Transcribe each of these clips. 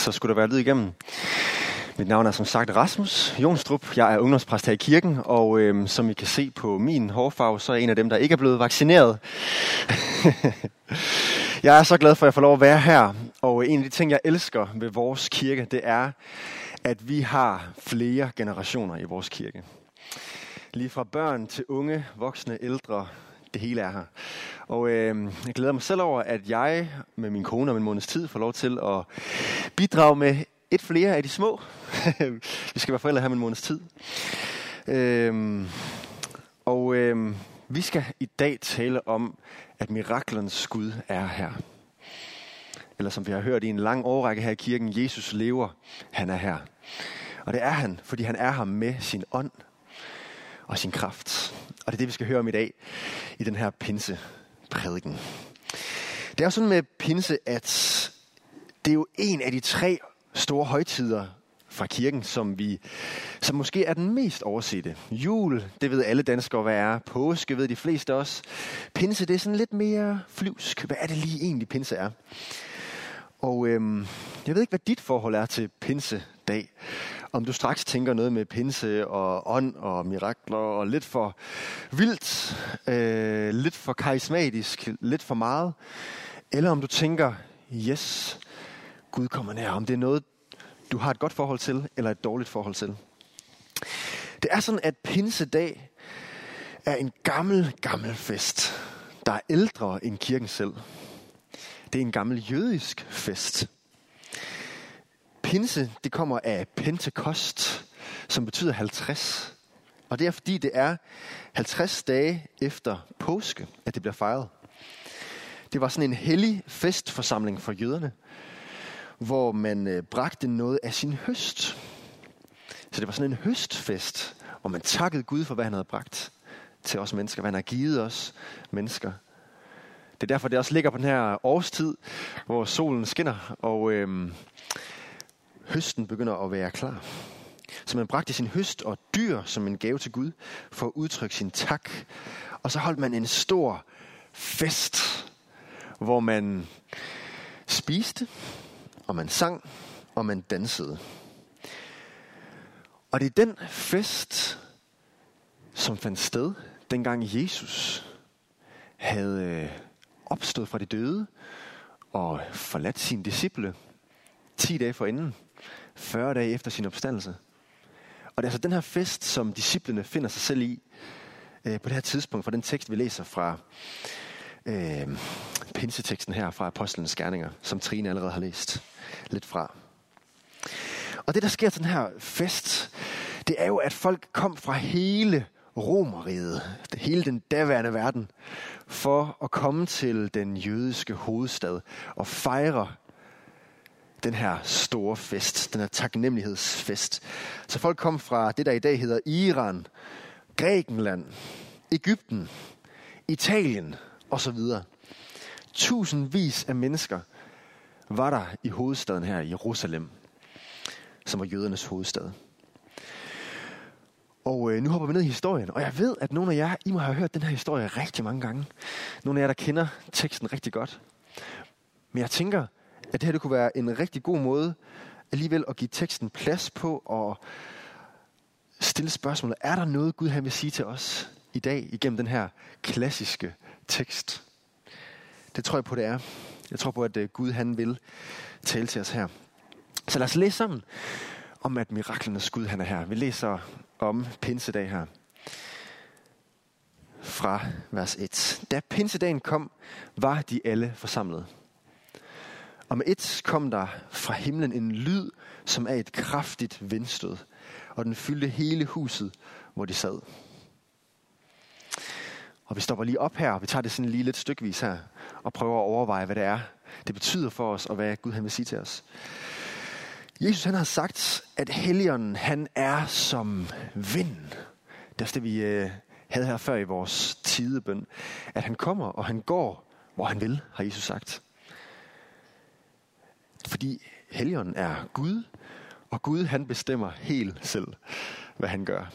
så skulle der være lyd igennem. Mit navn er som sagt Rasmus Jonstrup. Jeg er ungdomspræst her i kirken, og øhm, som I kan se på min hårfarve, så er jeg en af dem, der ikke er blevet vaccineret. jeg er så glad for, at jeg får lov at være her, og en af de ting, jeg elsker ved vores kirke, det er, at vi har flere generationer i vores kirke. Lige fra børn til unge, voksne, ældre, det hele er her. Og øh, jeg glæder mig selv over, at jeg med min kone om en måneds tid får lov til at bidrage med et flere af de små. vi skal være forældre her med en måneds tid. Øh, og øh, vi skal i dag tale om, at miraklernes Gud er her. Eller som vi har hørt i en lang årrække her i kirken, Jesus lever, han er her. Og det er han, fordi han er her med sin ånd og sin kraft. Og det er det, vi skal høre om i dag i den her pinseprædiken. Det er jo sådan med pinse, at det er jo en af de tre store højtider fra kirken, som vi, som måske er den mest oversette. Jul, det ved alle danskere, hvad er. Påske ved de fleste også. Pinse, det er sådan lidt mere flyvsk. Hvad er det lige egentlig, pinse er? Og øhm, jeg ved ikke, hvad dit forhold er til pinsedag om du straks tænker noget med pinse og ånd og mirakler og lidt for vildt, øh, lidt for karismatisk, lidt for meget, eller om du tænker, yes, Gud kommer nær, om det er noget, du har et godt forhold til, eller et dårligt forhold til. Det er sådan, at pinsedag er en gammel, gammel fest, der er ældre end kirken selv. Det er en gammel jødisk fest pinse, det kommer af Pentekost, som betyder 50. Og det er fordi, det er 50 dage efter påske, at det bliver fejret. Det var sådan en hellig festforsamling for jøderne, hvor man øh, bragte noget af sin høst. Så det var sådan en høstfest, hvor man takkede Gud for, hvad han havde bragt til os mennesker, hvad han har givet os mennesker. Det er derfor, det også ligger på den her årstid, hvor solen skinner, og øhm, høsten begynder at være klar. Så man bragte sin høst og dyr som en gave til Gud for at udtrykke sin tak. Og så holdt man en stor fest, hvor man spiste, og man sang, og man dansede. Og det er den fest, som fandt sted, dengang Jesus havde øh, opstået fra de døde og forladt sine disciple 10 dage forinden. 40 dage efter sin opstandelse. Og det er altså den her fest, som disciplene finder sig selv i øh, på det her tidspunkt, fra den tekst, vi læser fra øh, pinseteksten her fra Apostlenes Gerninger, som Trine allerede har læst lidt fra. Og det, der sker til den her fest, det er jo, at folk kom fra hele Romeriet, hele den daværende verden, for at komme til den jødiske hovedstad og fejre den her store fest, den her taknemmelighedsfest. Så folk kom fra det, der i dag hedder Iran, Grækenland, Ægypten, Italien osv. Tusindvis af mennesker var der i hovedstaden her, Jerusalem, som var jødernes hovedstad. Og øh, nu hopper vi ned i historien, og jeg ved, at nogle af jer, I må have hørt den her historie rigtig mange gange. Nogle af jer, der kender teksten rigtig godt. Men jeg tænker, at det her det kunne være en rigtig god måde alligevel at give teksten plads på og stille spørgsmålet, er der noget Gud han vil sige til os i dag igennem den her klassiske tekst? Det tror jeg på, det er. Jeg tror på, at øh, Gud han vil tale til os her. Så lad os læse sammen om, at miraklernes Gud han er her. Vi læser om pinsedag her fra vers 1. Da pinsedagen kom, var de alle forsamlet. Og med et kom der fra himlen en lyd, som er et kraftigt vindstød, og den fyldte hele huset, hvor de sad. Og vi stopper lige op her, og vi tager det sådan lige lidt stykvis her, og prøver at overveje, hvad det er, det betyder for os, og hvad Gud han vil sige til os. Jesus han har sagt, at Helligånden han er som vind. Det er det, vi øh, havde her før i vores tidebøn. At han kommer, og han går, hvor han vil, har Jesus sagt. Fordi helgen er Gud, og Gud han bestemmer helt selv, hvad han gør.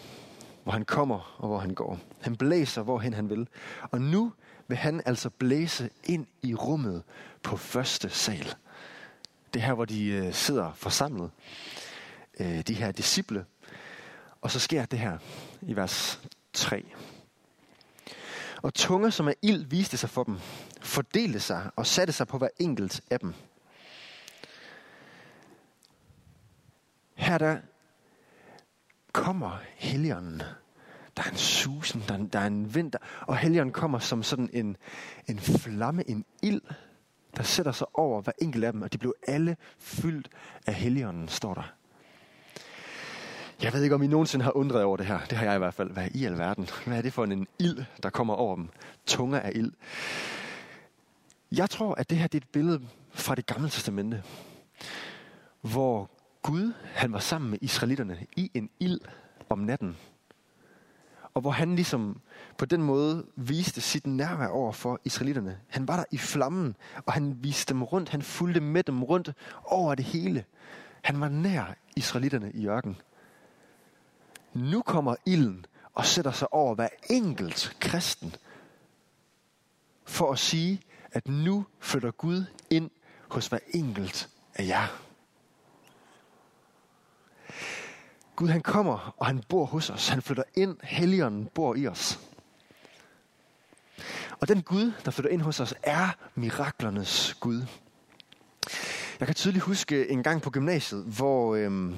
Hvor han kommer og hvor han går. Han blæser, hvorhen han vil. Og nu vil han altså blæse ind i rummet på første sal. Det er her, hvor de øh, sidder forsamlet. Øh, de her disciple. Og så sker det her i vers 3. Og tunger, som er ild, viste sig for dem, fordelte sig og satte sig på hver enkelt af dem. Her der kommer helligånden. Der er en susen, der, der er en vinter, og helligånden kommer som sådan en, en flamme, en ild, der sætter sig over hver enkelt af dem, og de blev alle fyldt af helligånden, står der. Jeg ved ikke, om I nogensinde har undret over det her. Det har jeg i hvert fald. Hvad i alverden? Hvad er det for en ild, der kommer over dem? Tunger af ild. Jeg tror, at det her det er et billede fra det gamle testamente, hvor Gud han var sammen med israelitterne i en ild om natten. Og hvor han ligesom på den måde viste sit nærvær over for israelitterne. Han var der i flammen, og han viste dem rundt. Han fulgte med dem rundt over det hele. Han var nær israelitterne i ørken. Nu kommer ilden og sætter sig over hver enkelt kristen. For at sige, at nu flytter Gud ind hos hver enkelt af jer. Gud han kommer, og han bor hos os. Han flytter ind. Helligånden bor i os. Og den Gud, der flytter ind hos os, er miraklernes Gud. Jeg kan tydeligt huske en gang på gymnasiet, hvor øhm,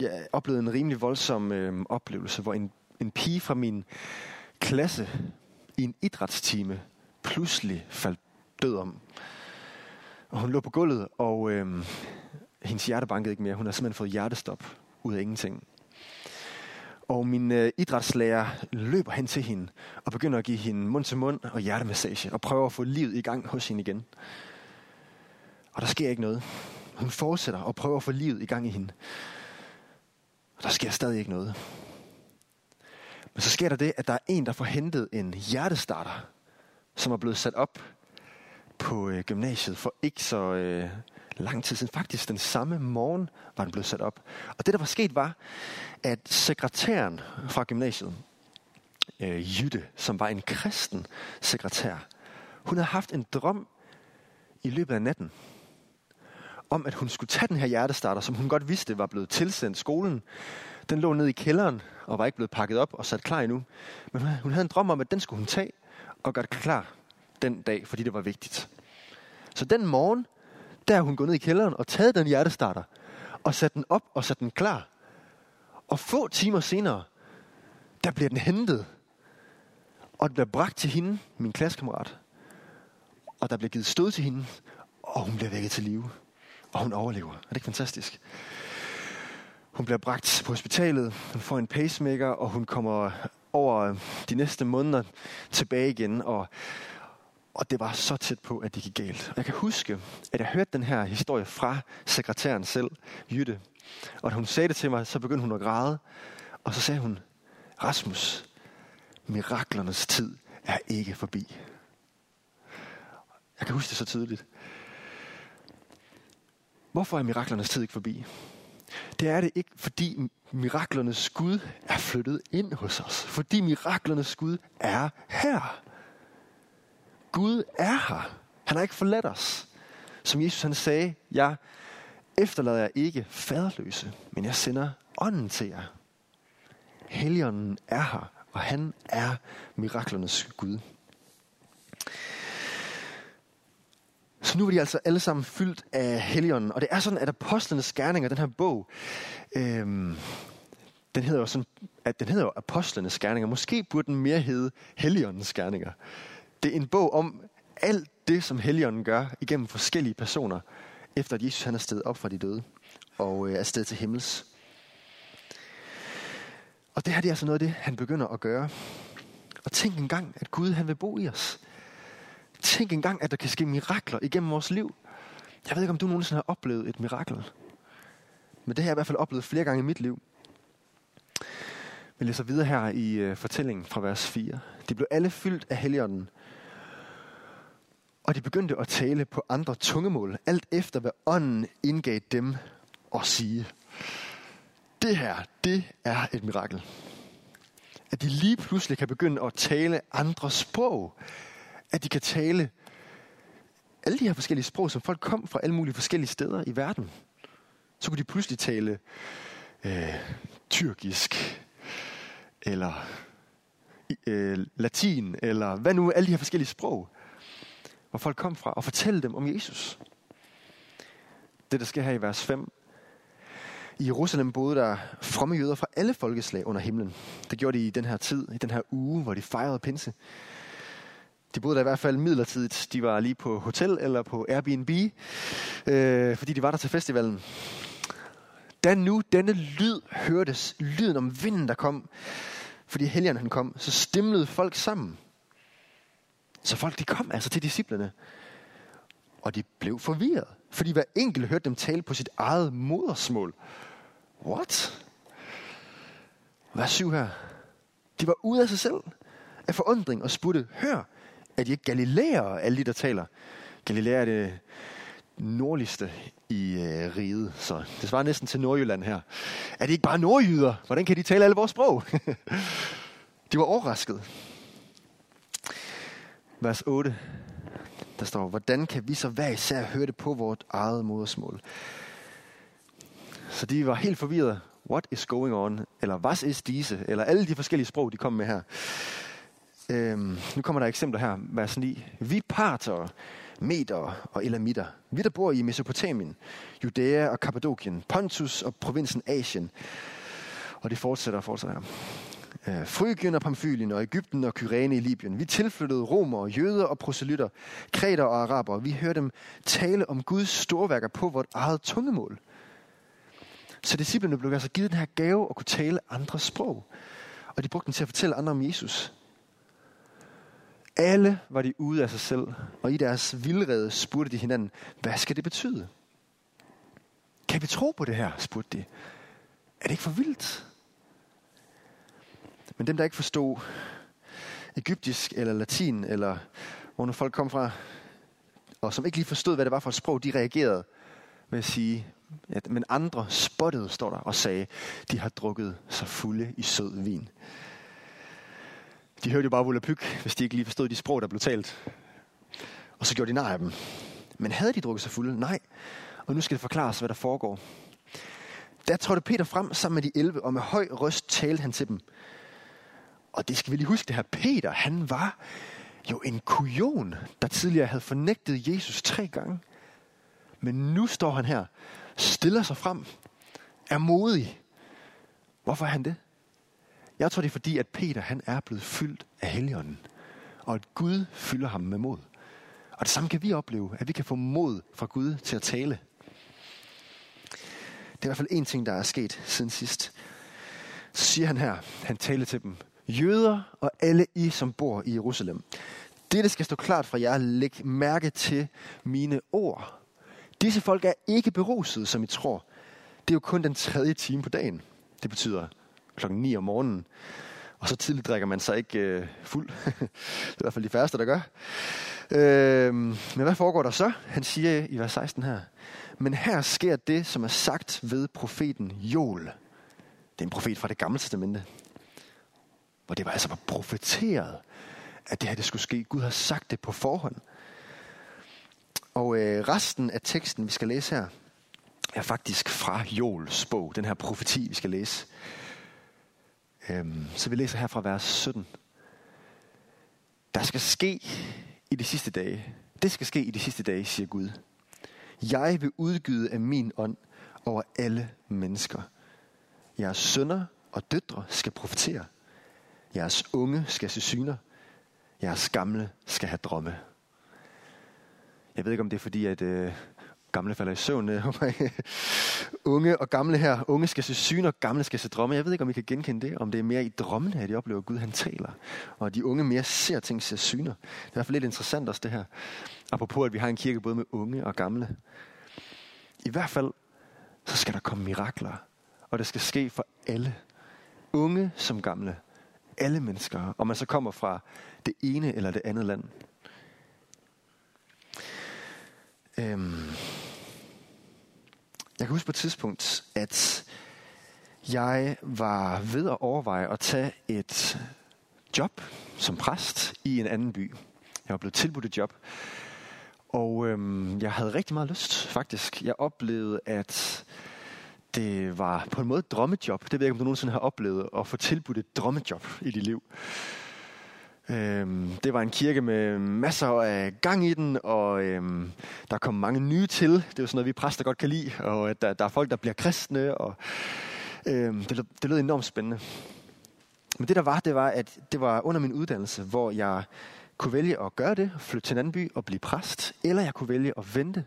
jeg oplevede en rimelig voldsom øhm, oplevelse, hvor en, en pige fra min klasse i en idrætstime pludselig faldt død om. Og hun lå på gulvet, og øhm, hendes hjerte bankede ikke mere. Hun har simpelthen fået hjertestop ud af ingenting. Og min øh, idrætslærer løber hen til hende og begynder at give hende mund til mund og hjertemassage og prøver at få livet i gang hos hende igen. Og der sker ikke noget. Hun fortsætter og prøver at få livet i gang i hende. Og der sker stadig ikke noget. Men så sker der det, at der er en, der får hentet en hjertestarter, som er blevet sat op på øh, gymnasiet for ikke så øh, lang tid siden. Faktisk den samme morgen var den blevet sat op. Og det, der var sket, var, at sekretæren fra gymnasiet, øh, Jytte, som var en kristen sekretær, hun havde haft en drøm i løbet af natten, om at hun skulle tage den her hjertestarter, som hun godt vidste var blevet tilsendt skolen. Den lå nede i kælderen og var ikke blevet pakket op og sat klar endnu. Men hun havde en drøm om, at den skulle hun tage og gøre klar den dag, fordi det var vigtigt. Så den morgen, der er hun gået ned i kælderen og taget den hjertestarter og sat den op og sat den klar. Og få timer senere, der bliver den hentet. Og den bliver bragt til hende, min klassekammerat. Og der bliver givet stød til hende, og hun bliver vækket til live. Og hun overlever. Er det ikke fantastisk? Hun bliver bragt på hospitalet, hun får en pacemaker, og hun kommer over de næste måneder tilbage igen. Og og det var så tæt på, at det gik galt. Jeg kan huske, at jeg hørte den her historie fra sekretæren selv, Jytte. Og da hun sagde det til mig, så begyndte hun at græde. Og så sagde hun, Rasmus, miraklernes tid er ikke forbi. Jeg kan huske det så tydeligt. Hvorfor er miraklernes tid ikke forbi? Det er det ikke, fordi miraklernes Gud er flyttet ind hos os. Fordi miraklernes Gud er her. Gud er her. Han har ikke forladt os. Som Jesus han sagde, jeg efterlader jeg ikke faderløse, men jeg sender ånden til jer. Helligånden er her, og han er miraklernes Gud. Så nu er de altså alle sammen fyldt af Helligånden. Og det er sådan, at apostlenes gerninger, den her bog, øhm, den hedder jo sådan, at den hedder jo apostlenes gerninger. Måske burde den mere hedde Helligåndens gerninger. Det er en bog om alt det, som Helligånden gør igennem forskellige personer, efter at Jesus han er stedet op fra de døde og øh, er stedet til himmels. Og det her det er altså noget af det, han begynder at gøre. Og tænk engang, at Gud han vil bo i os. Tænk engang, at der kan ske mirakler igennem vores liv. Jeg ved ikke, om du nogensinde har oplevet et mirakel. Men det har jeg i hvert fald oplevet flere gange i mit liv. Vi læser videre her i øh, fortællingen fra vers 4. De blev alle fyldt af Helligånden, og de begyndte at tale på andre tungemål, alt efter hvad ånden indgav dem at sige. Det her, det er et mirakel. At de lige pludselig kan begynde at tale andre sprog. At de kan tale alle de her forskellige sprog, som folk kom fra alle mulige forskellige steder i verden. Så kunne de pludselig tale øh, tyrkisk, eller øh, latin, eller hvad nu, alle de her forskellige sprog, hvor folk kom fra, og fortælle dem om Jesus. Det, der sker her i vers 5. I Jerusalem boede der fromme jøder fra alle folkeslag under himlen. Det gjorde de i den her tid, i den her uge, hvor de fejrede pinse. De boede der i hvert fald midlertidigt. De var lige på hotel eller på Airbnb, øh, fordi de var der til festivalen. Da nu denne lyd hørtes, lyden om vinden, der kom, fordi helgen han kom, så stimlede folk sammen. Så folk de kom altså til disciplene. Og de blev forvirret, fordi hver enkelt hørte dem tale på sit eget modersmål. What? Hvad syv her? De var ude af sig selv af forundring og spurgte, hør, er de ikke galilæere, alle de der taler? Galilea er det nordligste i øh, riget, så det svarer næsten til Nordjylland her. Er det ikke bare nordjyder? Hvordan kan de tale alle vores sprog? de var overrasket. Vers 8, der står, hvordan kan vi så hver især høre det på vores eget modersmål? Så de var helt forvirret. What is going on? Eller was is disse? Eller alle de forskellige sprog, de kom med her. Øhm, nu kommer der eksempler her. Vers 9. Vi parter, meter og elamitter. Vi, der bor i Mesopotamien, Judæa og Kappadokien, Pontus og provinsen Asien. Og det fortsætter og fortsætter her. Øh, Frygien og Pamfylien og Ægypten og Kyrene i Libyen. Vi tilflyttede romer, jøder og proselytter, kreter og araber. Vi hørte dem tale om Guds storværker på vort eget tungemål. Så disciplene blev altså givet den her gave at kunne tale andre sprog. Og de brugte den til at fortælle andre om Jesus. Alle var de ude af sig selv, og i deres vildrede spurgte de hinanden, hvad skal det betyde? Kan vi tro på det her, spurgte de. Er det ikke for vildt? Men dem, der ikke forstod egyptisk eller latin, eller hvor nu folk kom fra, og som ikke lige forstod, hvad det var for et sprog, de reagerede med at sige, at, men andre spottede, står der, og sagde, de har drukket sig fulde i sød vin. De hørte jo bare volapyk, hvis de ikke lige forstod de sprog, der blev talt. Og så gjorde de nar af dem. Men havde de drukket sig fulde? Nej. Og nu skal det forklares, hvad der foregår. Der trådte Peter frem sammen med de 11, og med høj røst talte han til dem. Og det skal vi lige huske, det her Peter, han var jo en kujon, der tidligere havde fornægtet Jesus tre gange. Men nu står han her, stiller sig frem, er modig. Hvorfor er han det? Jeg tror, det er fordi, at Peter han er blevet fyldt af helligånden. Og at Gud fylder ham med mod. Og det samme kan vi opleve, at vi kan få mod fra Gud til at tale. Det er i hvert fald en ting, der er sket siden sidst. Så siger han her, han taler til dem, jøder og alle I, som bor i Jerusalem. Det, skal stå klart for jer, læg mærke til mine ord. Disse folk er ikke beruset, som I tror. Det er jo kun den tredje time på dagen. Det betyder klokken 9 om morgenen. Og så tidligt drikker man sig ikke øh, fuld. det er i hvert fald de færreste, der gør. Øh, men hvad foregår der så? Han siger i vers 16 her. Men her sker det, som er sagt ved profeten Joel. Det er en profet fra det gamle testamente. Hvor det var altså var profeteret, at det her det skulle ske. Gud har sagt det på forhånd. Og øh, resten af teksten, vi skal læse her, er faktisk fra Jols bog, den her profeti, vi skal læse. Øhm, så vi læser her fra vers 17. Der skal ske i de sidste dage. Det skal ske i de sidste dage, siger Gud. Jeg vil udgyde af min ånd over alle mennesker. Jeres sønner og døtre skal profetere. Jeres unge skal se syner. Jeres gamle skal have drømme. Jeg ved ikke, om det er fordi, at øh, gamle falder i søvn. Øh, øh, unge og gamle her. Unge skal se syner, og gamle skal se drømme. Jeg ved ikke, om I kan genkende det. Om det er mere i drømmene, at de oplever, at Gud han taler. Og de unge mere ser ting, ser syner. Det er i hvert fald lidt interessant også det her. Apropos, at vi har en kirke både med unge og gamle. I hvert fald, så skal der komme mirakler. Og det skal ske for alle. Unge som gamle. Alle mennesker. om man så kommer fra det ene eller det andet land. Øhm, jeg kan huske på et tidspunkt, at jeg var ved at overveje at tage et job som præst i en anden by. Jeg var blevet tilbudt et job. Og øhm, jeg havde rigtig meget lyst, faktisk. Jeg oplevede, at det var på en måde et drømmejob. Det ved jeg ikke, om du nogensinde har oplevet, at få tilbudt et drømmejob i dit liv. Øhm, det var en kirke med masser af gang i den, og øhm, der kom mange nye til. Det er jo sådan noget, vi præster godt kan lide, og der, der er folk, der bliver kristne, og øhm, det, det lød enormt spændende. Men det der var, det var, at det var under min uddannelse, hvor jeg kunne vælge at gøre det, flytte til en anden by og blive præst, eller jeg kunne vælge at vente,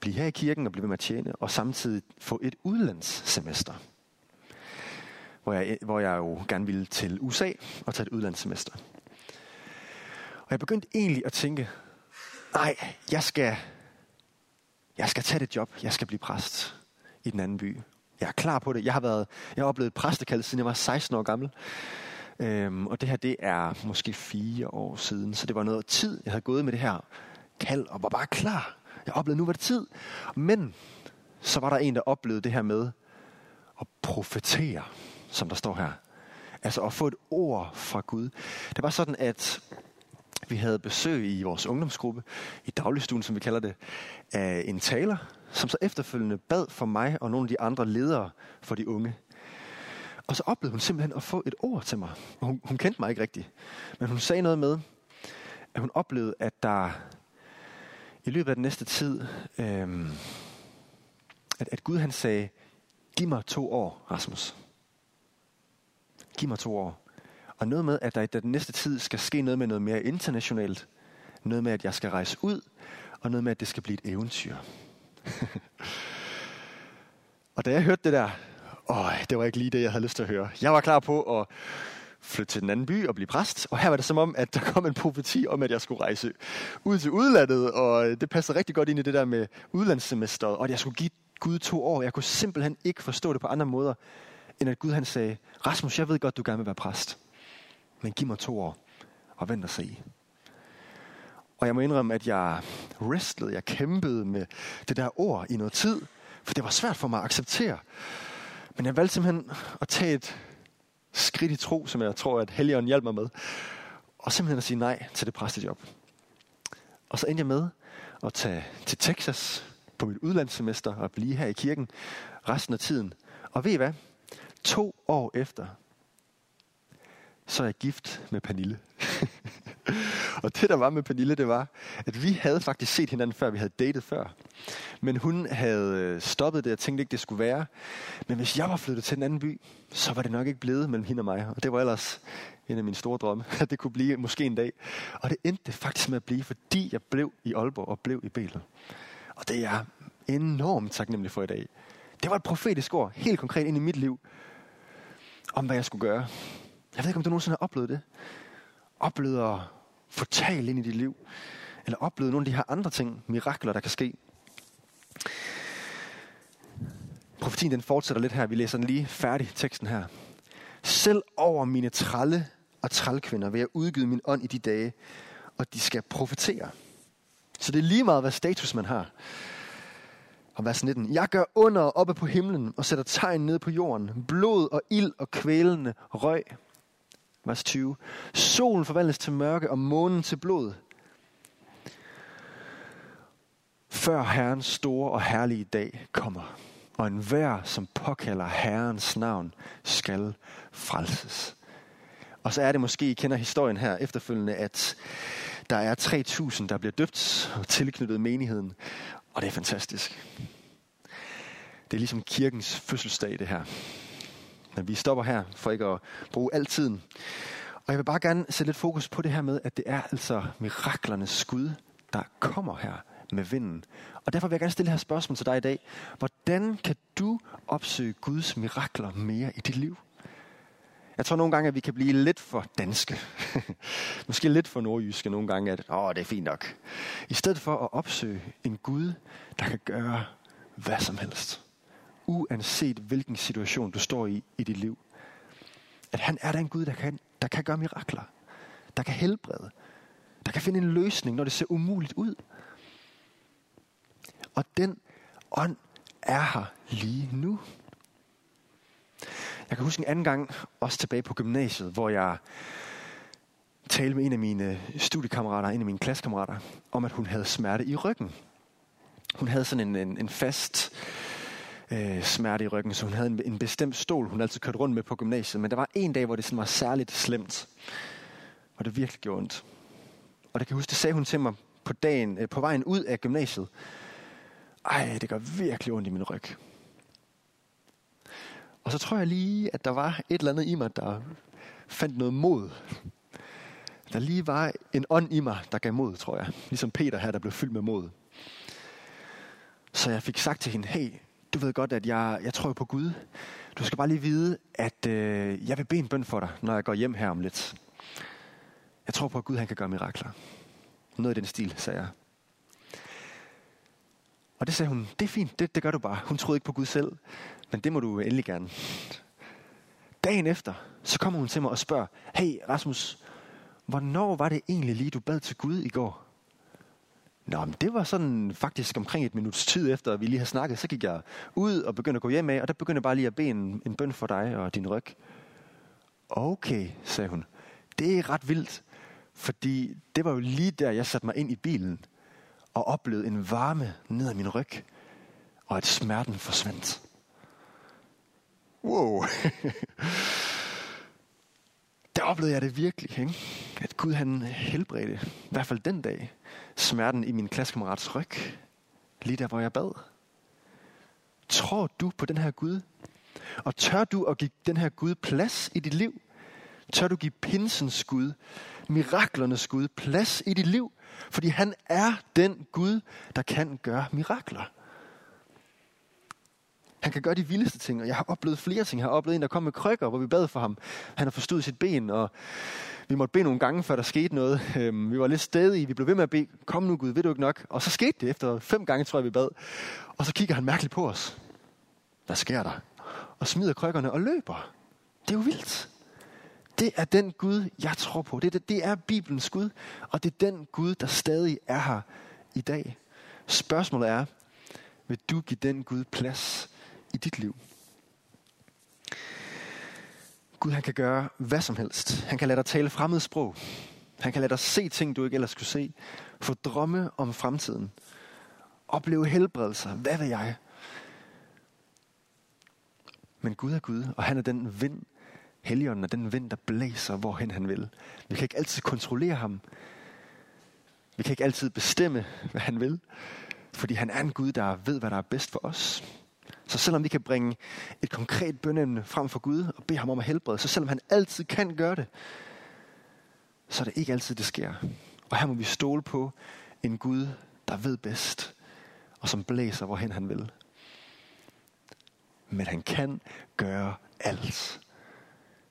blive her i kirken og blive ved med at tjene, og samtidig få et udlandssemester. Hvor jeg, hvor jeg jo gerne ville til USA og tage et udlandssemester. Og jeg begyndte egentlig at tænke, nej, jeg skal, jeg skal tage det job, jeg skal blive præst i den anden by. Jeg er klar på det. Jeg har, været, jeg har oplevet præstekald, siden jeg var 16 år gammel. Øhm, og det her, det er måske fire år siden, så det var noget tid, jeg havde gået med det her kald, og var bare klar. Jeg oplevede, nu var det tid. Men så var der en, der oplevede det her med at profetere, som der står her. Altså at få et ord fra Gud. Det var sådan, at vi havde besøg i vores ungdomsgruppe, i dagligstuen, som vi kalder det, af en taler, som så efterfølgende bad for mig og nogle af de andre ledere for de unge. Og så oplevede hun simpelthen at få et ord til mig. Hun, hun kendte mig ikke rigtigt. Men hun sagde noget med, at hun oplevede, at der i løbet af den næste tid, øhm, at, at Gud han sagde, giv mig to år, Rasmus. Giv mig to år. Og noget med, at der i den næste tid skal ske noget med noget mere internationalt. Noget med, at jeg skal rejse ud. Og noget med, at det skal blive et eventyr. og da jeg hørte det der, åh, det var ikke lige det, jeg havde lyst til at høre. Jeg var klar på at flytte til den anden by og blive præst. Og her var det som om, at der kom en profeti om, at jeg skulle rejse ud til udlandet. Og det passer rigtig godt ind i det der med udlandssemester. Og at jeg skulle give Gud to år. Jeg kunne simpelthen ikke forstå det på andre måder, end at Gud han sagde, Rasmus, jeg ved godt, du gerne vil være præst. Men giv mig to år og vent og se. Og jeg må indrømme, at jeg wrestlede, jeg kæmpede med det der ord i noget tid, for det var svært for mig at acceptere. Men jeg valgte simpelthen at tage et skridt i tro, som jeg tror, at Helligånden hjalp mig med, og simpelthen at sige nej til det præstejob. Og så endte jeg med at tage til Texas på mit udlandssemester og blive her i kirken resten af tiden. Og ved I hvad? To år efter, så er jeg gift med Pernille. og det, der var med Pernille, det var, at vi havde faktisk set hinanden før, vi havde datet før. Men hun havde øh, stoppet det, og tænkte ikke, det skulle være. Men hvis jeg var flyttet til en anden by, så var det nok ikke blevet mellem hende og mig. Og det var ellers en af mine store drømme, at det kunne blive måske en dag. Og det endte faktisk med at blive, fordi jeg blev i Aalborg og blev i Betel. Og det er jeg enormt taknemmelig for i dag. Det var et profetisk ord, helt konkret ind i mit liv, om hvad jeg skulle gøre. Jeg ved ikke, om du nogensinde har oplevet det. Oplevet at få talt ind i dit liv. Eller opleve nogle af de her andre ting, mirakler, der kan ske. Profetien den fortsætter lidt her. Vi læser den lige færdig, teksten her. Selv over mine tralle og trælkvinder vil jeg udgyde min ånd i de dage, og de skal profetere. Så det er lige meget, hvad status man har. Og vers 19. Jeg gør under oppe på himlen og sætter tegn ned på jorden. Blod og ild og kvælende røg. Vers 20. Solen forvandles til mørke og månen til blod. Før Herrens store og herlige dag kommer, og enhver, som påkalder Herrens navn, skal frelses. Og så er det måske, I kender historien her efterfølgende, at der er 3.000, der bliver døbt og tilknyttet menigheden. Og det er fantastisk. Det er ligesom kirkens fødselsdag, det her. Men vi stopper her, for ikke at bruge al tiden. Og jeg vil bare gerne sætte lidt fokus på det her med, at det er altså miraklernes skud, der kommer her med vinden. Og derfor vil jeg gerne stille det her spørgsmål til dig i dag. Hvordan kan du opsøge Guds mirakler mere i dit liv? Jeg tror nogle gange, at vi kan blive lidt for danske. Måske lidt for nordjyske nogle gange, at åh, det er fint nok. I stedet for at opsøge en Gud, der kan gøre hvad som helst. Uanset hvilken situation du står i i dit liv. At han er der en Gud, der kan, der kan gøre mirakler. Der kan helbrede. Der kan finde en løsning, når det ser umuligt ud. Og den ånd er her lige nu. Jeg kan huske en anden gang, også tilbage på gymnasiet, hvor jeg talte med en af mine studiekammerater, en af mine klassekammerater, om at hun havde smerte i ryggen. Hun havde sådan en, en, en fast øh, smerte i ryggen, så hun havde en, en bestemt stol, hun altid kørte rundt med på gymnasiet. Men der var en dag, hvor det sådan var særligt slemt, og det virkelig gjorde ondt. Og det kan jeg huske, det sagde hun til mig på, dagen, øh, på vejen ud af gymnasiet. Ej, det gør virkelig ondt i min ryg. Og så tror jeg lige, at der var et eller andet i mig, der fandt noget mod. Der lige var en ånd i mig, der gav mod, tror jeg. Ligesom Peter her, der blev fyldt med mod. Så jeg fik sagt til hende, hey, du ved godt, at jeg, jeg tror på Gud. Du skal bare lige vide, at øh, jeg vil bede en bøn for dig, når jeg går hjem her om lidt. Jeg tror på, at Gud han kan gøre mirakler. Noget i den stil, sagde jeg. Og det sagde hun, det er fint, det, det gør du bare. Hun troede ikke på Gud selv, men det må du endelig gerne. Dagen efter, så kommer hun til mig og spørger, hey Rasmus, hvornår var det egentlig lige, du bad til Gud i går? Nå, men det var sådan faktisk omkring et minuts tid efter, at vi lige har snakket. Så gik jeg ud og begyndte at gå hjem af, og der begyndte jeg bare lige at bede en, en bøn for dig og din ryg. Okay, sagde hun. Det er ret vildt, fordi det var jo lige der, jeg satte mig ind i bilen og oplevede en varme ned ad min ryg, og at smerten forsvandt. Wow. der oplevede jeg det virkelig, ikke? at Gud han helbredte, i hvert fald den dag, smerten i min klassekammerats ryg, lige der hvor jeg bad. Tror du på den her Gud? Og tør du at give den her Gud plads i dit liv? Tør du give pinsens Gud, miraklernes Gud, plads i dit liv? Fordi han er den Gud, der kan gøre mirakler. Han kan gøre de vildeste ting, og jeg har oplevet flere ting. Jeg har oplevet en, der kom med krykker, hvor vi bad for ham. Han har forstået sit ben, og vi måtte bede nogle gange, før der skete noget. Øhm, vi var lidt stedige, vi blev ved med at bede, kom nu Gud, ved du ikke nok? Og så skete det efter fem gange, tror jeg, vi bad. Og så kigger han mærkeligt på os. Hvad sker der? Og smider krykkerne og løber. Det er jo vildt. Det er den Gud, jeg tror på. Det er, det er Bibelens Gud, og det er den Gud, der stadig er her i dag. Spørgsmålet er, vil du give den Gud plads i dit liv? Gud han kan gøre hvad som helst. Han kan lade dig tale fremmed sprog. Han kan lade dig se ting, du ikke ellers skulle se. Få drømme om fremtiden. Opleve helbredelser. Hvad ved jeg? Men Gud er Gud, og han er den vind, Helligånden er den vind, der blæser, hvorhen han vil. Vi kan ikke altid kontrollere ham. Vi kan ikke altid bestemme, hvad han vil. Fordi han er en Gud, der ved, hvad der er bedst for os. Så selvom vi kan bringe et konkret bønneemne frem for Gud og bede ham om at helbrede, så selvom han altid kan gøre det, så er det ikke altid, det sker. Og her må vi stole på en Gud, der ved bedst, og som blæser, hvorhen han vil. Men han kan gøre alt.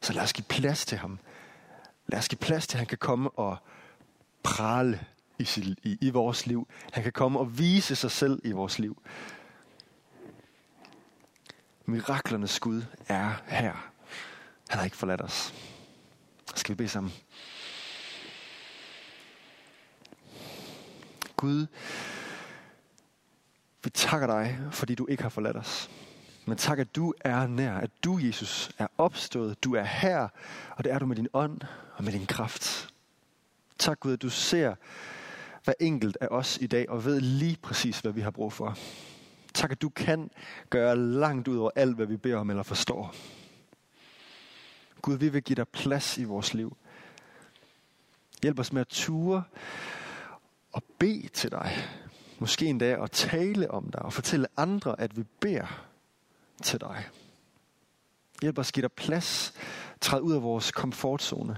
Så lad os give plads til ham. Lad os give plads til, at han kan komme og prale i, i, i vores liv. Han kan komme og vise sig selv i vores liv. Miraklernes Gud er her. Han har ikke forladt os. Skal vi bede sammen? Gud, vi takker dig, fordi du ikke har forladt os. Men tak, at du er nær, at du, Jesus, er opstået. Du er her, og det er du med din ånd og med din kraft. Tak, Gud, at du ser hver enkelt af os i dag og ved lige præcis, hvad vi har brug for. Tak, at du kan gøre langt ud over alt, hvad vi beder om eller forstår. Gud, vi vil give dig plads i vores liv. Hjælp os med at ture og bede til dig. Måske endda at tale om dig og fortælle andre, at vi beder til dig. Hjælp os give dig plads. Træd ud af vores komfortzone.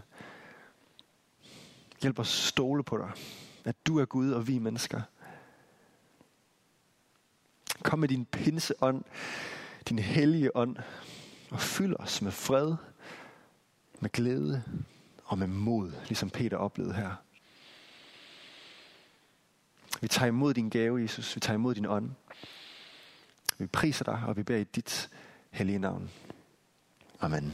Hjælp os stole på dig. At du er Gud, og vi er mennesker. Kom med din pinseånd, din hellige ånd, og fyld os med fred, med glæde og med mod, ligesom Peter oplevede her. Vi tager imod din gave, Jesus. Vi tager imod din ånd. Vi priser dig, og vi beder i dit hellige navn. Amen.